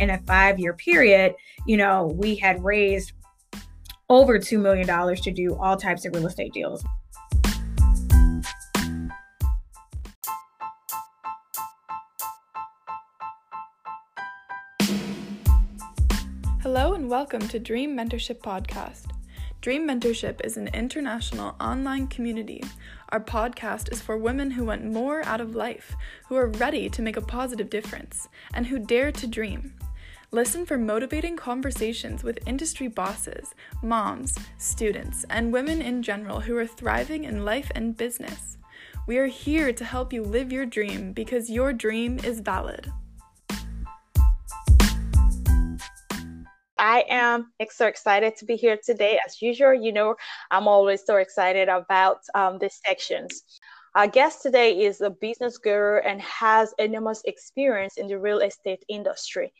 in a five year period, you know, we had raised over $2 million to do all types of real estate deals. Hello and welcome to Dream Mentorship Podcast. Dream Mentorship is an international online community. Our podcast is for women who want more out of life, who are ready to make a positive difference, and who dare to dream. Listen for motivating conversations with industry bosses, moms, students, and women in general who are thriving in life and business. We are here to help you live your dream because your dream is valid. I am so excited to be here today. As usual, you know, I'm always so excited about um, these sections. Our guest today is a business guru and has enormous experience in the real estate industry.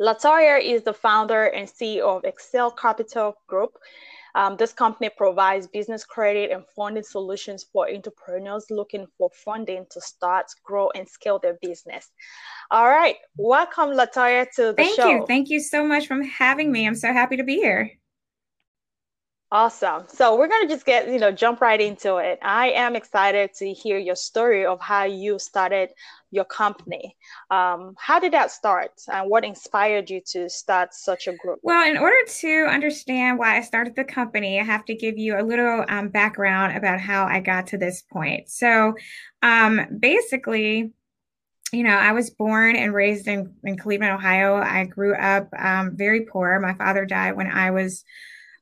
Latoya is the founder and CEO of Excel Capital Group, um, this company provides business credit and funding solutions for entrepreneurs looking for funding to start, grow, and scale their business. All right, welcome, Latoya, to the Thank show. Thank you. Thank you so much for having me. I'm so happy to be here. Awesome. So we're going to just get, you know, jump right into it. I am excited to hear your story of how you started your company. Um, how did that start and what inspired you to start such a group? Well, in order to understand why I started the company, I have to give you a little um, background about how I got to this point. So um, basically, you know, I was born and raised in, in Cleveland, Ohio. I grew up um, very poor. My father died when I was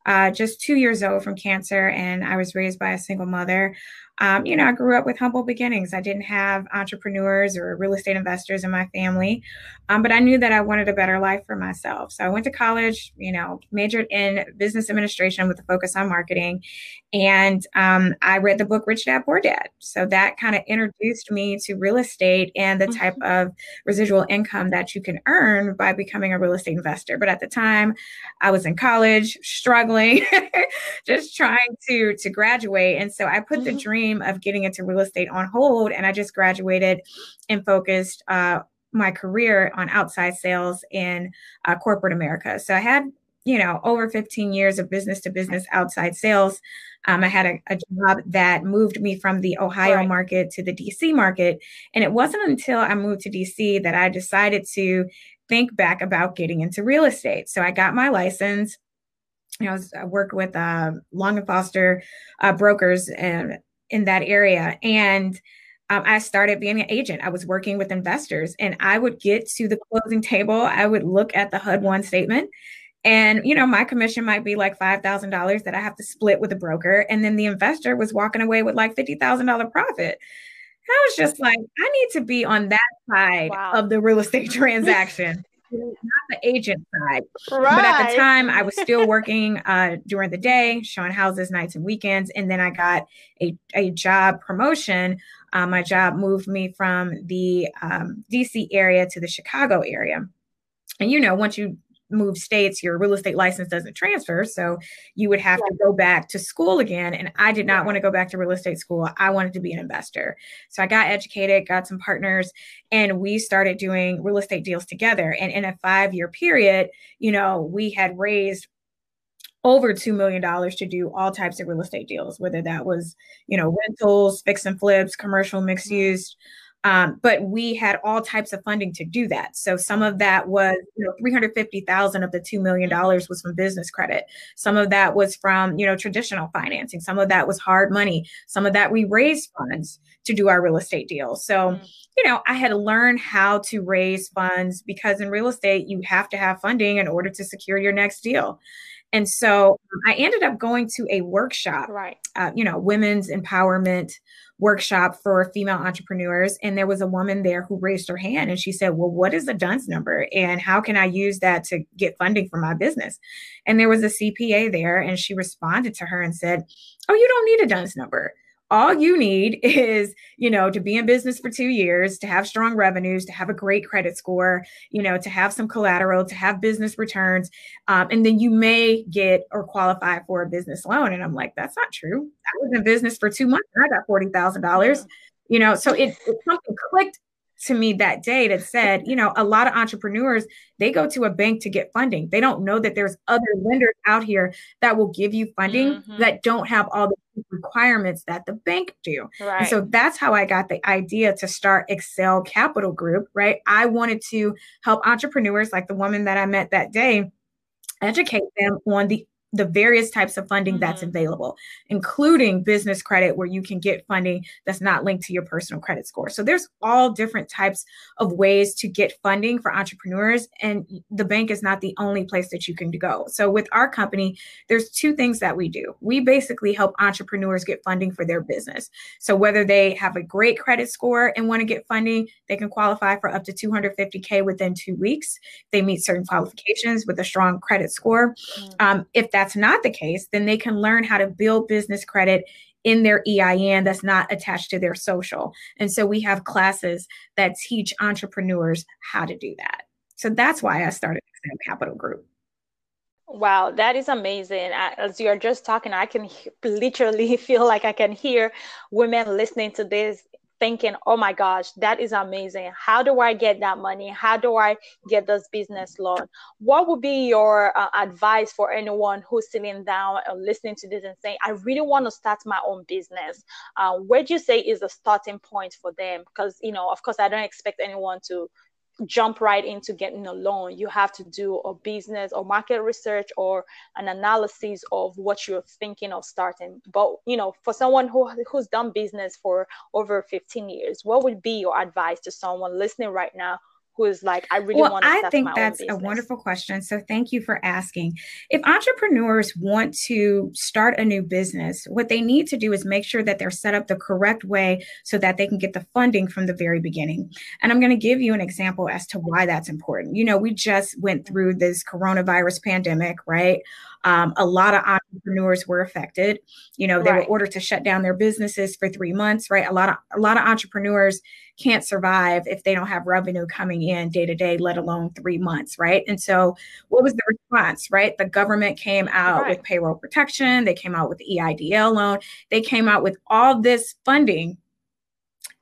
uh, just two years old from cancer, and I was raised by a single mother. Um, you know, I grew up with humble beginnings. I didn't have entrepreneurs or real estate investors in my family, um, but I knew that I wanted a better life for myself. So I went to college, you know, majored in business administration with a focus on marketing. And um, I read the book Rich Dad Poor Dad. So that kind of introduced me to real estate and the type mm-hmm. of residual income that you can earn by becoming a real estate investor. But at the time, I was in college, struggling, just trying to to graduate. And so I put mm-hmm. the dream dream of getting into real estate on hold. And I just graduated and focused uh, my career on outside sales in uh, corporate America. So I had, you know, over 15 years of business to business outside sales. Um, I had a, a, job that moved me from the Ohio right. market to the DC market. And it wasn't until I moved to DC that I decided to think back about getting into real estate. So I got my license. You know, I, was, I worked with uh, Long and Foster uh, brokers and in that area. And um, I started being an agent. I was working with investors and I would get to the closing table. I would look at the HUD one statement. And, you know, my commission might be like $5,000 that I have to split with a broker. And then the investor was walking away with like $50,000 profit. I was just like, I need to be on that side wow. of the real estate transaction not the agent side. Right. But at the time, I was still working uh, during the day, showing houses nights and weekends. And then I got a, a job promotion. Uh, my job moved me from the um, DC area to the Chicago area. And you know, once you move states, your real estate license doesn't transfer. So you would have yeah. to go back to school again. And I did not want to go back to real estate school. I wanted to be an investor. So I got educated, got some partners, and we started doing real estate deals together. And in a five year period, you know, we had raised over $2 million to do all types of real estate deals, whether that was, you know, rentals, fix and flips, commercial mixed mm-hmm. use, um, but we had all types of funding to do that. So some of that was, you know, 350,000 of the $2 million was from business credit. Some of that was from, you know, traditional financing. Some of that was hard money. Some of that we raised funds to do our real estate deals. So, mm-hmm. you know, I had to learn how to raise funds because in real estate, you have to have funding in order to secure your next deal. And so um, I ended up going to a workshop, right? Uh, you know, women's empowerment workshop for female entrepreneurs. And there was a woman there who raised her hand and she said, Well, what is a DUNS number? And how can I use that to get funding for my business? And there was a CPA there and she responded to her and said, Oh, you don't need a DUNS number all you need is you know to be in business for two years to have strong revenues to have a great credit score you know to have some collateral to have business returns um, and then you may get or qualify for a business loan and i'm like that's not true i was in business for two months and i got $40000 you know so it, it something clicked to me that day that said, you know, a lot of entrepreneurs, they go to a bank to get funding. They don't know that there's other lenders out here that will give you funding mm-hmm. that don't have all the requirements that the bank do. Right. And so that's how I got the idea to start Excel Capital Group, right? I wanted to help entrepreneurs like the woman that I met that day educate them on the the various types of funding mm-hmm. that's available, including business credit, where you can get funding that's not linked to your personal credit score. So there's all different types of ways to get funding for entrepreneurs, and the bank is not the only place that you can go. So with our company, there's two things that we do. We basically help entrepreneurs get funding for their business. So whether they have a great credit score and want to get funding, they can qualify for up to 250k within two weeks. They meet certain qualifications with a strong credit score. Mm-hmm. Um, if that's not the case, then they can learn how to build business credit in their EIN that's not attached to their social. And so we have classes that teach entrepreneurs how to do that. So that's why I started Capital Group. Wow, that is amazing. As you're just talking, I can literally feel like I can hear women listening to this thinking, oh my gosh, that is amazing. How do I get that money? How do I get this business loan? What would be your uh, advice for anyone who's sitting down and listening to this and saying, I really want to start my own business? Uh, where do you say is the starting point for them? Because, you know, of course, I don't expect anyone to jump right into getting a loan. You have to do a business or market research or an analysis of what you're thinking of starting. But you know, for someone who who's done business for over 15 years, what would be your advice to someone listening right now who is like, I really well, want to. I think that's a wonderful question. So thank you for asking. If entrepreneurs want to start a new business, what they need to do is make sure that they're set up the correct way so that they can get the funding from the very beginning. And I'm going to give you an example as to why that's important. You know, we just went through this coronavirus pandemic, right? Um, a lot of entrepreneurs were affected. You know, they right. were ordered to shut down their businesses for three months, right? A lot of a lot of entrepreneurs can't survive if they don't have revenue coming in day to day, let alone three months, right? And so, what was the response, right? The government came out right. with payroll protection, they came out with the EIDL loan, they came out with all this funding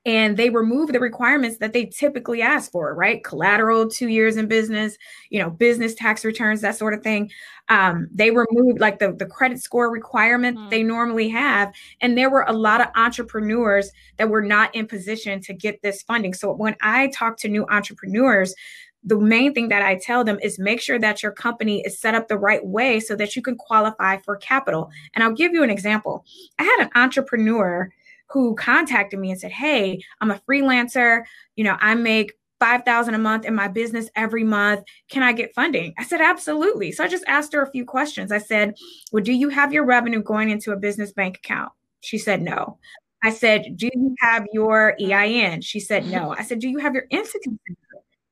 and they remove the requirements that they typically ask for right collateral two years in business you know business tax returns that sort of thing um, they removed like the, the credit score requirement mm-hmm. they normally have and there were a lot of entrepreneurs that were not in position to get this funding so when i talk to new entrepreneurs the main thing that I tell them is make sure that your company is set up the right way so that you can qualify for capital. And I'll give you an example. I had an entrepreneur who contacted me and said, Hey, I'm a freelancer. You know, I make 5000 a month in my business every month. Can I get funding? I said, Absolutely. So I just asked her a few questions. I said, Well, do you have your revenue going into a business bank account? She said, No. I said, Do you have your EIN? She said, No. I said, Do you have your entity?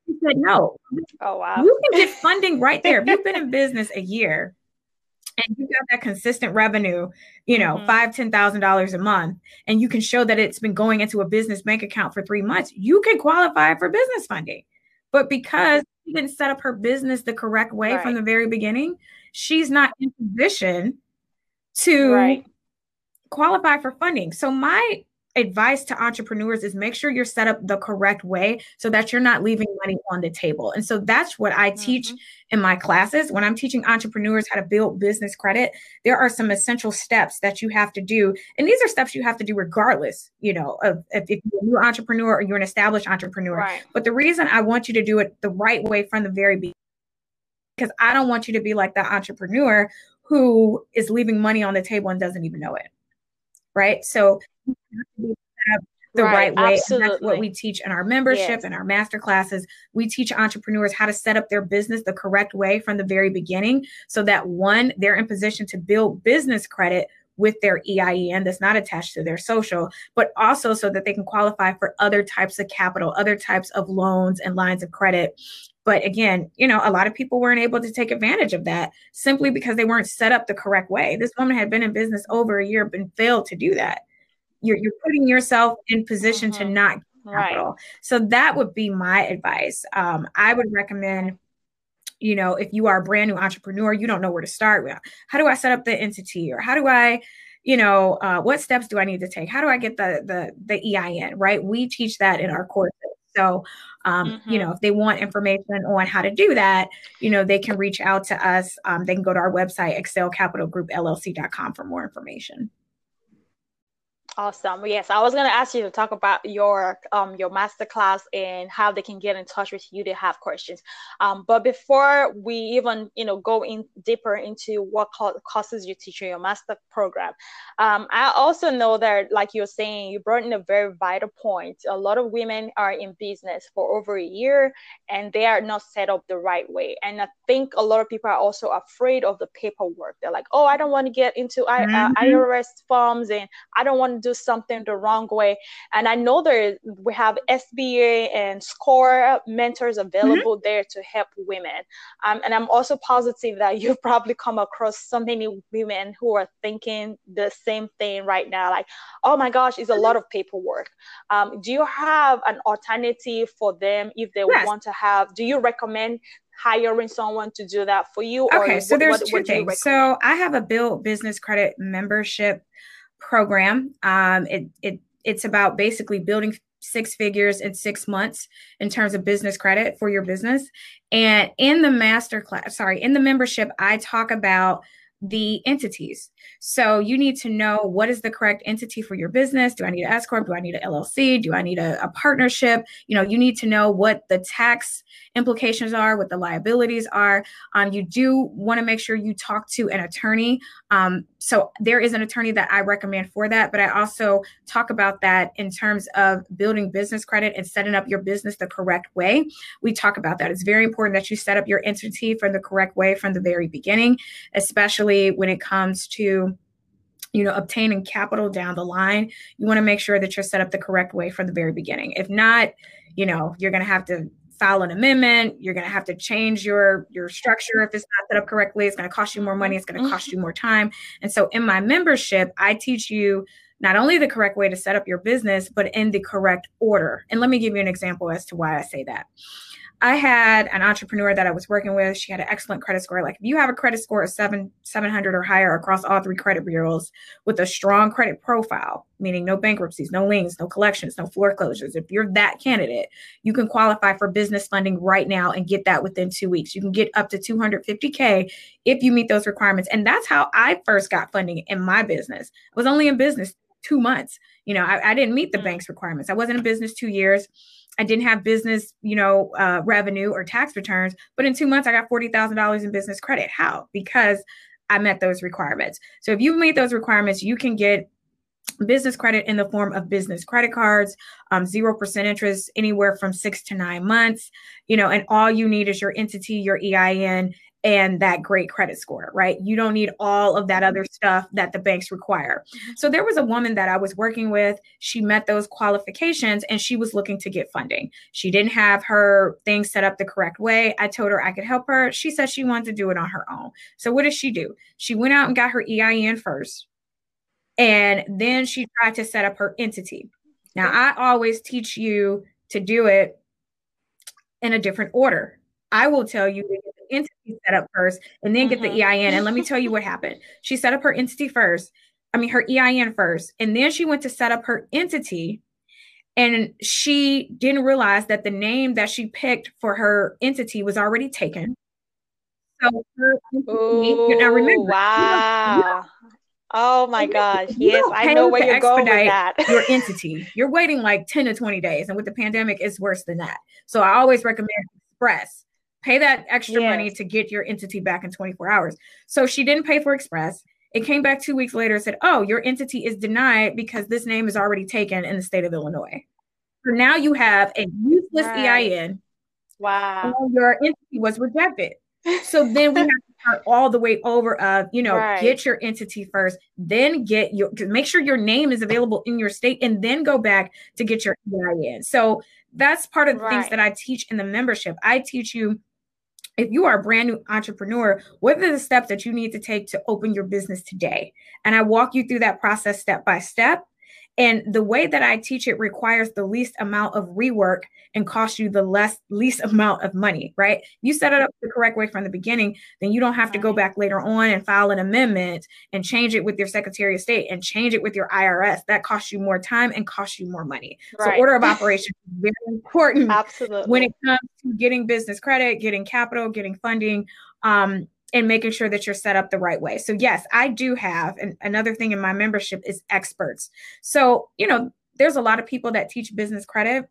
She said, No. Oh, wow. You can get funding right there. If you've been in business a year, and you got that consistent revenue, you know, mm-hmm. five, ten thousand dollars a month, and you can show that it's been going into a business bank account for three months, you can qualify for business funding. But because she didn't set up her business the correct way right. from the very beginning, she's not in position to right. qualify for funding. So my advice to entrepreneurs is make sure you're set up the correct way so that you're not leaving money on the table. And so that's what I teach mm-hmm. in my classes. When I'm teaching entrepreneurs how to build business credit, there are some essential steps that you have to do. And these are steps you have to do regardless, you know, of if, if you're a new entrepreneur or you're an established entrepreneur. Right. But the reason I want you to do it the right way from the very beginning because I don't want you to be like that entrepreneur who is leaving money on the table and doesn't even know it. Right. So the right, right way. Absolutely. that's what we teach in our membership yes. and our master classes. We teach entrepreneurs how to set up their business the correct way from the very beginning so that one, they're in position to build business credit with their EIN that's not attached to their social, but also so that they can qualify for other types of capital, other types of loans and lines of credit. But again, you know, a lot of people weren't able to take advantage of that simply because they weren't set up the correct way. This woman had been in business over a year, but failed to do that you're, you're putting yourself in position mm-hmm. to not get capital. Right. So that would be my advice. Um, I would recommend, you know, if you are a brand new entrepreneur, you don't know where to start with. How do I set up the entity, or how do I, you know, uh, what steps do I need to take? How do I get the the the EIN? Right? We teach that in our courses. So, um, mm-hmm. you know, if they want information on how to do that, you know, they can reach out to us. Um, they can go to our website, excelcapitalgroupllc.com for more information. Awesome. Yes, I was going to ask you to talk about your um your masterclass and how they can get in touch with you to have questions. Um, but before we even you know go in deeper into what courses you teach in your master program, um, I also know that like you're saying, you brought in a very vital point. A lot of women are in business for over a year and they are not set up the right way. And I think a lot of people are also afraid of the paperwork. They're like, oh, I don't want to get into mm-hmm. Uh, IRS forms and I don't want to do something the wrong way. And I know there we have SBA and SCORE mentors available mm-hmm. there to help women. Um, and I'm also positive that you've probably come across so many women who are thinking the same thing right now, like, oh my gosh, it's a lot of paperwork. Um, do you have an alternative for them if they yes. want to have? Do you recommend hiring someone to do that for you? Okay, so there's what, two what things. So I have a Build Business Credit membership program. Um, it, it it's about basically building six figures in six months in terms of business credit for your business. And in the master class, sorry, in the membership, I talk about the entities. So you need to know what is the correct entity for your business. Do I need an S corp? Do I need an LLC? Do I need a, a, partnership? You know, you need to know what the tax implications are, what the liabilities are. Um, you do want to make sure you talk to an attorney. Um, so there is an attorney that I recommend for that, but I also talk about that in terms of building business credit and setting up your business the correct way. We talk about that. It's very important that you set up your entity from the correct way from the very beginning, especially when it comes to you know obtaining capital down the line you want to make sure that you're set up the correct way from the very beginning. If not you know you're going to have to file an amendment you're going to have to change your your structure if it's not set up correctly it's going to cost you more money it's going to mm-hmm. cost you more time. And so in my membership i teach you not only the correct way to set up your business but in the correct order. And let me give you an example as to why i say that I had an entrepreneur that I was working with. She had an excellent credit score. Like if you have a credit score of seven, 700 or higher across all three credit bureaus with a strong credit profile, meaning no bankruptcies, no liens, no collections, no foreclosures. If you're that candidate, you can qualify for business funding right now and get that within two weeks. You can get up to 250K if you meet those requirements. And that's how I first got funding in my business. I was only in business two months. You know, I, I didn't meet the mm. bank's requirements. I wasn't in business two years. I didn't have business, you know, uh, revenue or tax returns, but in two months I got forty thousand dollars in business credit. How? Because I met those requirements. So if you meet those requirements, you can get business credit in the form of business credit cards, um, zero percent interest, anywhere from six to nine months. You know, and all you need is your entity, your EIN, and that great credit score, right? You don't need all of that other stuff that the banks require. So there was a woman that I was working with. She met those qualifications and she was looking to get funding. She didn't have her things set up the correct way. I told her I could help her. She said she wanted to do it on her own. So what did she do? She went out and got her EIN first. And then she tried to set up her entity. Now, I always teach you to do it in a different order. I will tell you entity set up first and then get the mm-hmm. EIN. And let me tell you what happened. She set up her entity first. I mean, her EIN first. And then she went to set up her entity. And she didn't realize that the name that she picked for her entity was already taken. So her entity, now remember, wow. Oh my gosh. Yes, I know where you're going with that. your entity. You're waiting like 10 to 20 days. And with the pandemic, it's worse than that. So I always recommend Express pay that extra yes. money to get your entity back in 24 hours. So she didn't pay for Express. It came back two weeks later and said, Oh, your entity is denied because this name is already taken in the state of Illinois. So now you have a useless right. EIN. Wow. your entity was rejected. So then we have to start all the way over of, you know, right. get your entity first, then get your make sure your name is available in your state, and then go back to get your EIN. So that's part of the right. things that I teach in the membership. I teach you if you are a brand new entrepreneur, what are the steps that you need to take to open your business today? And I walk you through that process step by step. And the way that I teach it requires the least amount of rework and costs you the less least amount of money, right? You set it up the correct way from the beginning, then you don't have to go back later on and file an amendment and change it with your Secretary of State and change it with your IRS. That costs you more time and costs you more money. Right. So order of operation is very important Absolutely. when it comes to getting business credit, getting capital, getting funding. Um, and making sure that you're set up the right way. So, yes, I do have and another thing in my membership is experts. So, you know, there's a lot of people that teach business credit,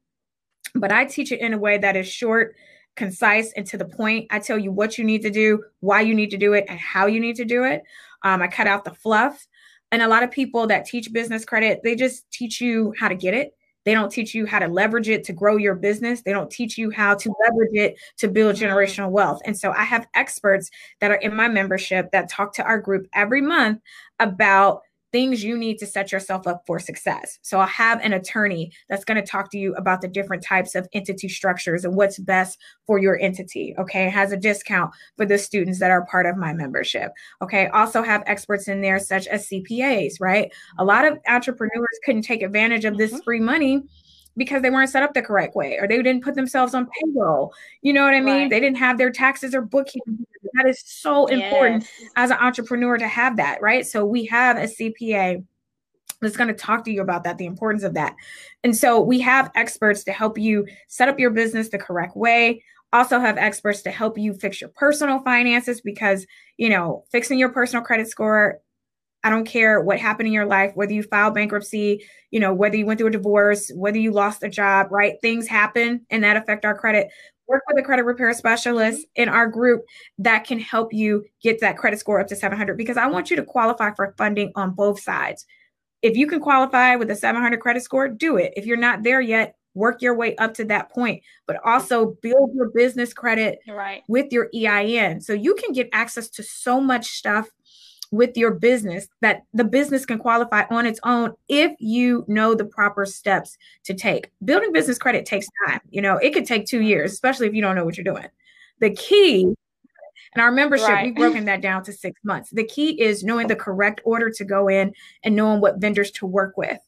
but I teach it in a way that is short, concise, and to the point. I tell you what you need to do, why you need to do it, and how you need to do it. Um, I cut out the fluff. And a lot of people that teach business credit, they just teach you how to get it they don't teach you how to leverage it to grow your business. They don't teach you how to leverage it to build mm-hmm. generational wealth. And so I have experts that are in my membership that talk to our group every month about things you need to set yourself up for success. So I'll have an attorney that's going to talk to you about the different types of entity structures and what's best for your entity. Okay. It has a discount for the students that are part of my membership. Okay. Also have experts in there, such as CPAs, right? A lot of entrepreneurs couldn't take advantage of this mm-hmm. free money because they weren't set up the correct way or they didn't put themselves on payroll. You know what I mean? Right. They didn't have their taxes or bookkeeping. That is so important yes. as an entrepreneur to have that, right? So we have a CPA that's going to talk to you about that, the importance of that. And so we have experts to help you set up your business the correct way. Also have experts to help you fix your personal finances because, you know, fixing your personal credit score I don't care what happened in your life, whether you filed bankruptcy, you know, whether you went through a divorce, whether you lost a job, right? Things happen and that affect our credit. Work with a credit repair specialist mm-hmm. in our group that can help you get that credit score up to 700 because I want you to qualify for funding on both sides. If you can qualify with a 700 credit score, do it. If you're not there yet, work your way up to that point, but also build your business credit right. with your EIN. So you can get access to so much stuff with your business that the business can qualify on its own if you know the proper steps to take. Building business credit takes time. You know, it could take two years, especially if you don't know what you're doing. The key and our membership, right. we've broken that down to six months. The key is knowing the correct order to go in and knowing what vendors to work with.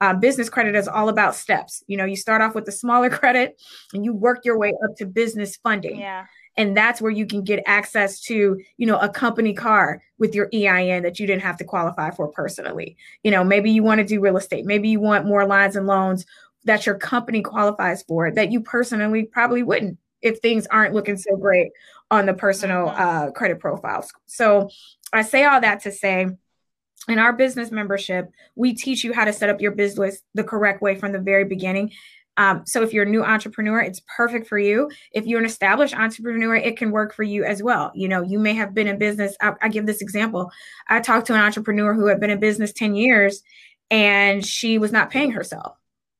Uh, business credit is all about steps. You know, you start off with the smaller credit and you work your way up to business funding. Yeah and that's where you can get access to you know a company car with your ein that you didn't have to qualify for personally you know maybe you want to do real estate maybe you want more lines and loans that your company qualifies for that you personally probably wouldn't if things aren't looking so great on the personal mm-hmm. uh, credit profiles so i say all that to say in our business membership, we teach you how to set up your business the correct way from the very beginning. Um, so if you're a new entrepreneur, it's perfect for you. If you're an established entrepreneur, it can work for you as well. You know, you may have been in business. I, I give this example. I talked to an entrepreneur who had been in business 10 years and she was not paying herself.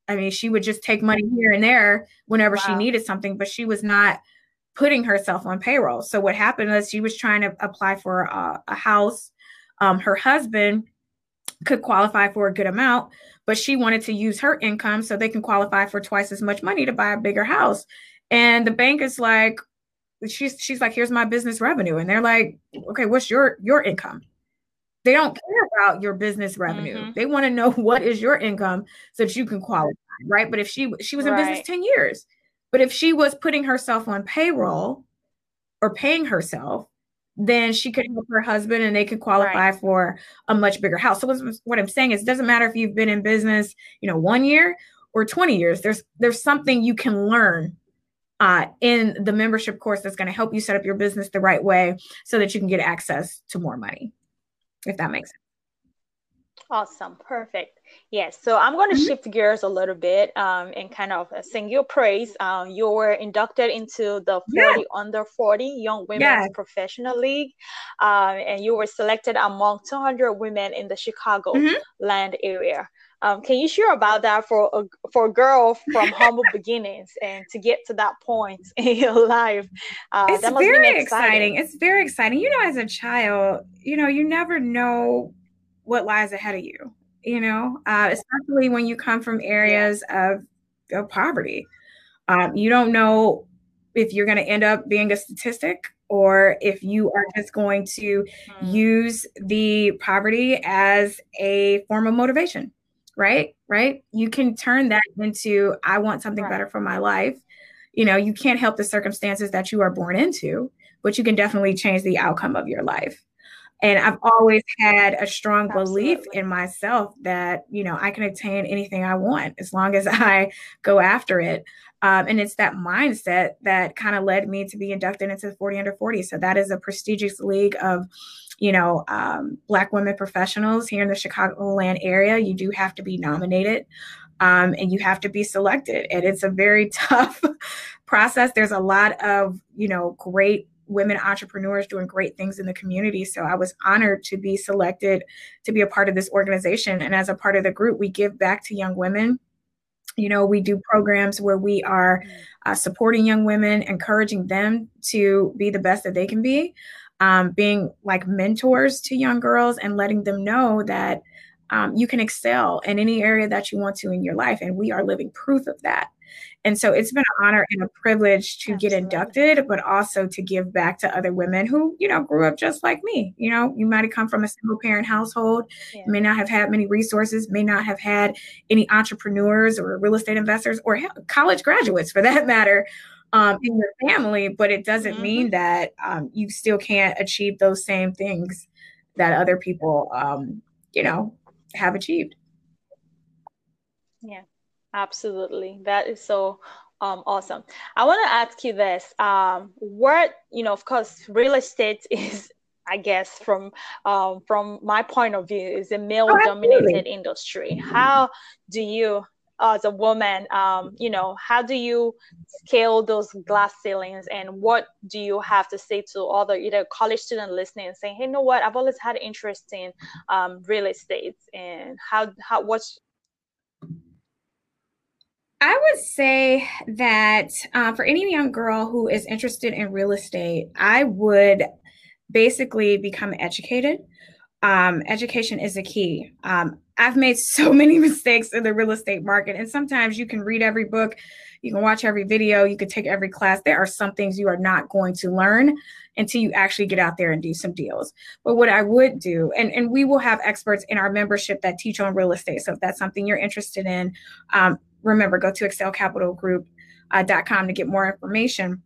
I mean, she would just take money here and there whenever wow. she needed something, but she was not putting herself on payroll. So what happened was she was trying to apply for a, a house. Um, her husband could qualify for a good amount, but she wanted to use her income so they can qualify for twice as much money to buy a bigger house. And the bank is like, she's she's like, here's my business revenue. And they're like, okay, what's your your income? They don't care about your business revenue. Mm-hmm. They want to know what is your income so that you can qualify, right? But if she she was in right. business 10 years, but if she was putting herself on payroll or paying herself, then she could help her husband and they could qualify right. for a much bigger house. So what I'm saying is it doesn't matter if you've been in business, you know, one year or 20 years, there's there's something you can learn uh, in the membership course that's going to help you set up your business the right way so that you can get access to more money, if that makes sense. Awesome. Perfect. Yes. So I'm going to mm-hmm. shift gears a little bit um, and kind of sing your praise. Um, you were inducted into the 40 yeah. under 40 Young Women yeah. Professional League, um, and you were selected among 200 women in the Chicago mm-hmm. land area. Um, can you share about that for a for a girl from humble beginnings and to get to that point in your life? Uh, it's very exciting. exciting. It's very exciting. You know, as a child, you know, you never know what lies ahead of you, you know, uh, especially when you come from areas of, of poverty. Um, you don't know if you're going to end up being a statistic or if you are just going to mm. use the poverty as a form of motivation, right? right? You can turn that into, I want something right. better for my life. You know, you can't help the circumstances that you are born into, but you can definitely change the outcome of your life. And I've always had a strong Absolutely. belief in myself that, you know, I can attain anything I want as long as I go after it. Um, and it's that mindset that kind of led me to be inducted into the 40 under 40. So that is a prestigious league of, you know, um, Black women professionals here in the Chicagoland area. You do have to be nominated um, and you have to be selected. And it's a very tough process. There's a lot of, you know, great women entrepreneurs doing great things in the community. So I was honored to be selected to be a part of this organization. And as a part of the group, we give back to young women. You know, we do programs where we are uh, supporting young women, encouraging them to be the best that they can be, um, being like mentors to young girls and letting them know that um, you can excel in any area that you want to in your life. And we are living proof of that. And so it's been an honor and a privilege to Absolutely. get inducted, but also to give back to other women who, you know, grew up just like me. You know, you might have come from a single parent household, yeah. may not have had many resources, may not have had any entrepreneurs or real estate investors or college graduates for that matter. Um, in your family, but it doesn't mm-hmm. mean that um, you still can't achieve those same things that other people, um, you know, have achieved. Yeah. Absolutely. That is so um, awesome. I want to ask you this. Um, what, you know, of course, real estate is, I guess, from um, from my point of view, is a male dominated oh, industry. How do you, as a woman, um, you know, how do you scale those glass ceilings and what do you have to say to other either college student listening and saying, hey, you know what, I've always had interest in um, real estate and how, how, what's I would say that uh, for any young girl who is interested in real estate, I would basically become educated. Um, education is a key. Um, I've made so many mistakes in the real estate market, and sometimes you can read every book, you can watch every video, you can take every class. There are some things you are not going to learn until you actually get out there and do some deals. But what I would do, and, and we will have experts in our membership that teach on real estate. So if that's something you're interested in, um, remember, go to excelcapitalgroup.com uh, to get more information.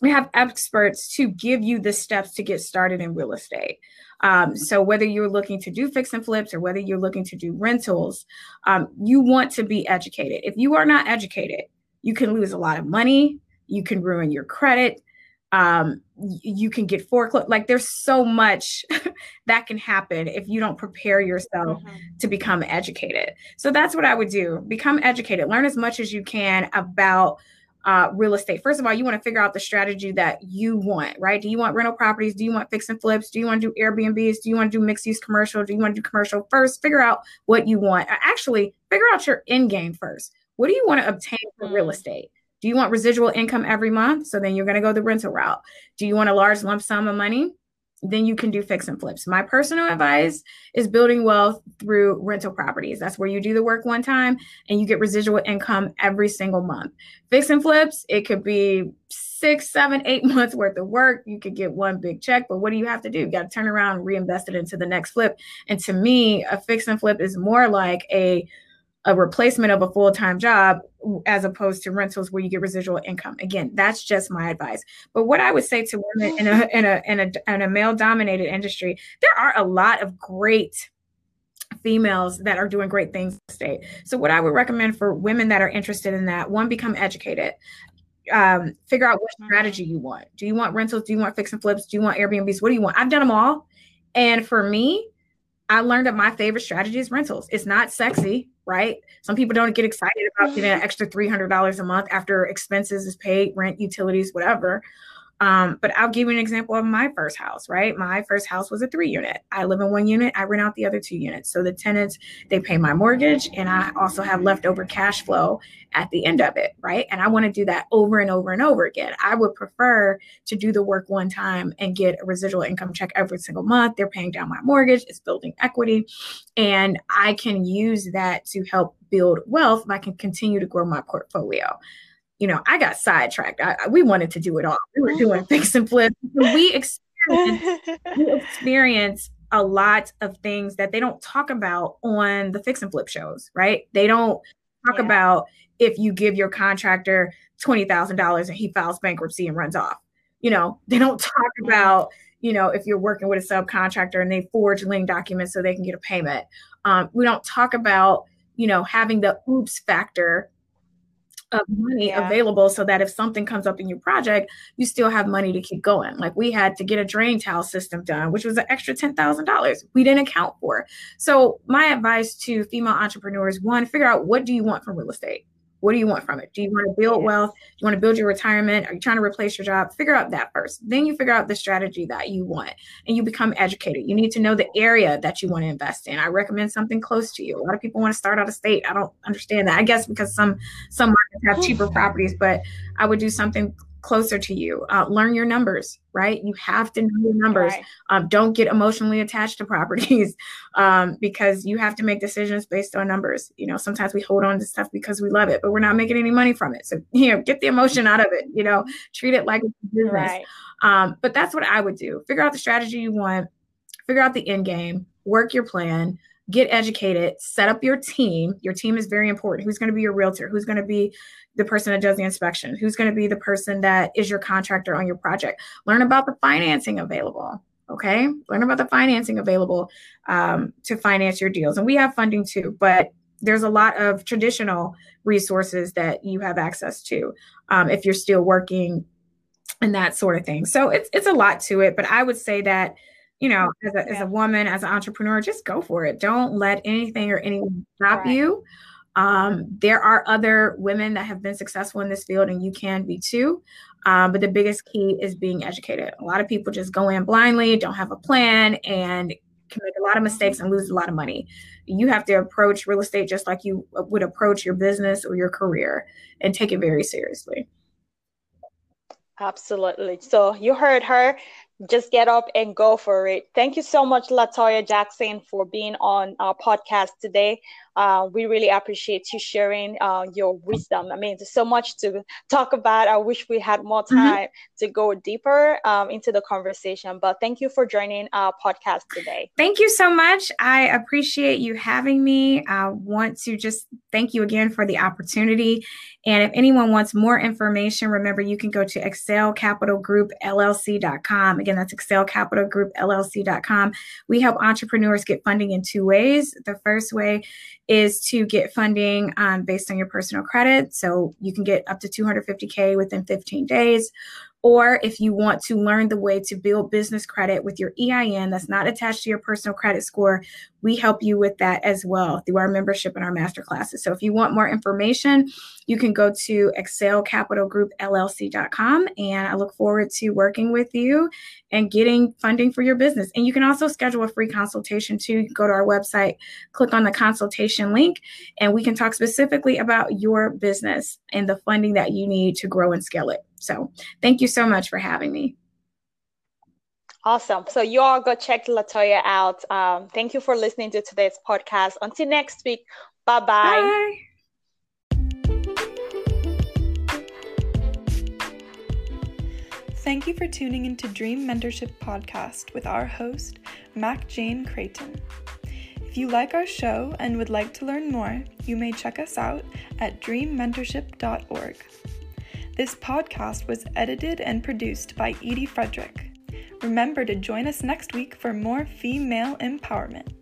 We have experts to give you the steps to get started in real estate. Um, so whether you're looking to do fix and flips or whether you're looking to do rentals, um, you want to be educated. If you are not educated, you can lose a lot of money. You can ruin your credit um, you can get foreclosed. Like there's so much that can happen if you don't prepare yourself mm-hmm. to become educated. So that's what I would do. Become educated. Learn as much as you can about uh, real estate. First of all, you want to figure out the strategy that you want, right? Do you want rental properties? Do you want fix and flips? Do you want to do Airbnbs? Do you want to do mixed use commercial? Do you want to do commercial first? Figure out what you want. Actually, figure out your end game first. What do you want to obtain from mm-hmm. real mm. estate? Do you want residual income every month? So then you're going to go the rental route. Do you want a large lump sum of money? Then you can do fix and flips. My personal advice is building wealth through rental properties. That's where you do the work one time and you get residual income every single month. Fix and flips, it could be six, seven, eight months worth of work. You could get one big check, but what do you have to do? You got to turn around reinvest it into the next flip. And to me, a fix and flip is more like a a replacement of a full-time job as opposed to rentals where you get residual income. Again, that's just my advice. But what I would say to women in a in a in a, in a male dominated industry, there are a lot of great females that are doing great things in the state. So what I would recommend for women that are interested in that, one become educated. Um, figure out what strategy you want. Do you want rentals? Do you want fix and flips? Do you want Airbnbs? What do you want? I've done them all. And for me, I learned that my favorite strategy is rentals. It's not sexy, right? Some people don't get excited about getting an extra $300 a month after expenses is paid, rent, utilities, whatever. Um, but I'll give you an example of my first house, right? My first house was a three unit. I live in one unit, I rent out the other two units. So the tenants, they pay my mortgage, and I also have leftover cash flow at the end of it, right? And I want to do that over and over and over again. I would prefer to do the work one time and get a residual income check every single month. They're paying down my mortgage, it's building equity, and I can use that to help build wealth. I can continue to grow my portfolio you know, I got sidetracked. I, we wanted to do it all. We were doing fix and flip. We experienced, we experienced a lot of things that they don't talk about on the fix and flip shows, right? They don't talk yeah. about if you give your contractor $20,000 and he files bankruptcy and runs off. You know, they don't talk about, you know, if you're working with a subcontractor and they forge lien documents so they can get a payment. Um, we don't talk about, you know, having the oops factor of money yeah. available so that if something comes up in your project, you still have money to keep going. Like we had to get a drain tile system done, which was an extra $10,000 we didn't account for. So my advice to female entrepreneurs, one, figure out what do you want from real estate? What do you want from it? Do you want to build wealth? Do you want to build your retirement? Are you trying to replace your job? Figure out that first. Then you figure out the strategy that you want and you become educated. You need to know the area that you want to invest in. I recommend something close to you. A lot of people want to start out of state. I don't understand that. I guess because some some have cheaper properties, but I would do something closer to you. Uh, learn your numbers, right? You have to know your numbers. Right. Um, don't get emotionally attached to properties um, because you have to make decisions based on numbers. You know, sometimes we hold on to stuff because we love it, but we're not making any money from it. So, you know, get the emotion out of it, you know, treat it like a business. Right. Um, but that's what I would do. Figure out the strategy you want, figure out the end game, work your plan, get educated, set up your team. Your team is very important. Who's going to be your realtor? Who's going to be the person that does the inspection? Who's going to be the person that is your contractor on your project? Learn about the financing available. Okay. Learn about the financing available um, to finance your deals. And we have funding too, but there's a lot of traditional resources that you have access to um, if you're still working and that sort of thing. So it's it's a lot to it, but I would say that you know, as a, yeah. as a woman, as an entrepreneur, just go for it. Don't let anything or anyone stop right. you. Um, there are other women that have been successful in this field, and you can be too. Um, but the biggest key is being educated. A lot of people just go in blindly, don't have a plan, and can make a lot of mistakes and lose a lot of money. You have to approach real estate just like you would approach your business or your career and take it very seriously. Absolutely. So you heard her just get up and go for it. Thank you so much, Latoya Jackson, for being on our podcast today. Uh, we really appreciate you sharing uh, your wisdom. I mean, there's so much to talk about. I wish we had more mm-hmm. time mm-hmm. to go deeper um, into the conversation. But thank you for joining our podcast today. Thank you so much. I appreciate you having me. I want to just thank you again for the opportunity. And if anyone wants more information, remember you can go to excelcapitalgroupllc.com. Again, that's excelcapitalgroupllc.com. We help entrepreneurs get funding in two ways. The first way is to get funding um, based on your personal credit. So you can get up to 250K within 15 days. Or if you want to learn the way to build business credit with your EIN that's not attached to your personal credit score, we help you with that as well through our membership and our master classes. So if you want more information, you can go to excelcapitalgroupllc.com and I look forward to working with you and getting funding for your business. And you can also schedule a free consultation too. go to our website, click on the consultation link, and we can talk specifically about your business and the funding that you need to grow and scale it. So thank you so much for having me. Awesome. So you all go check Latoya out. Um, thank you for listening to today's podcast. Until next week, bye-bye. bye. Thank you for tuning into Dream Mentorship Podcast with our host, Mac Jane Creighton. If you like our show and would like to learn more, you may check us out at dreammentorship.org. This podcast was edited and produced by Edie Frederick. Remember to join us next week for more female empowerment.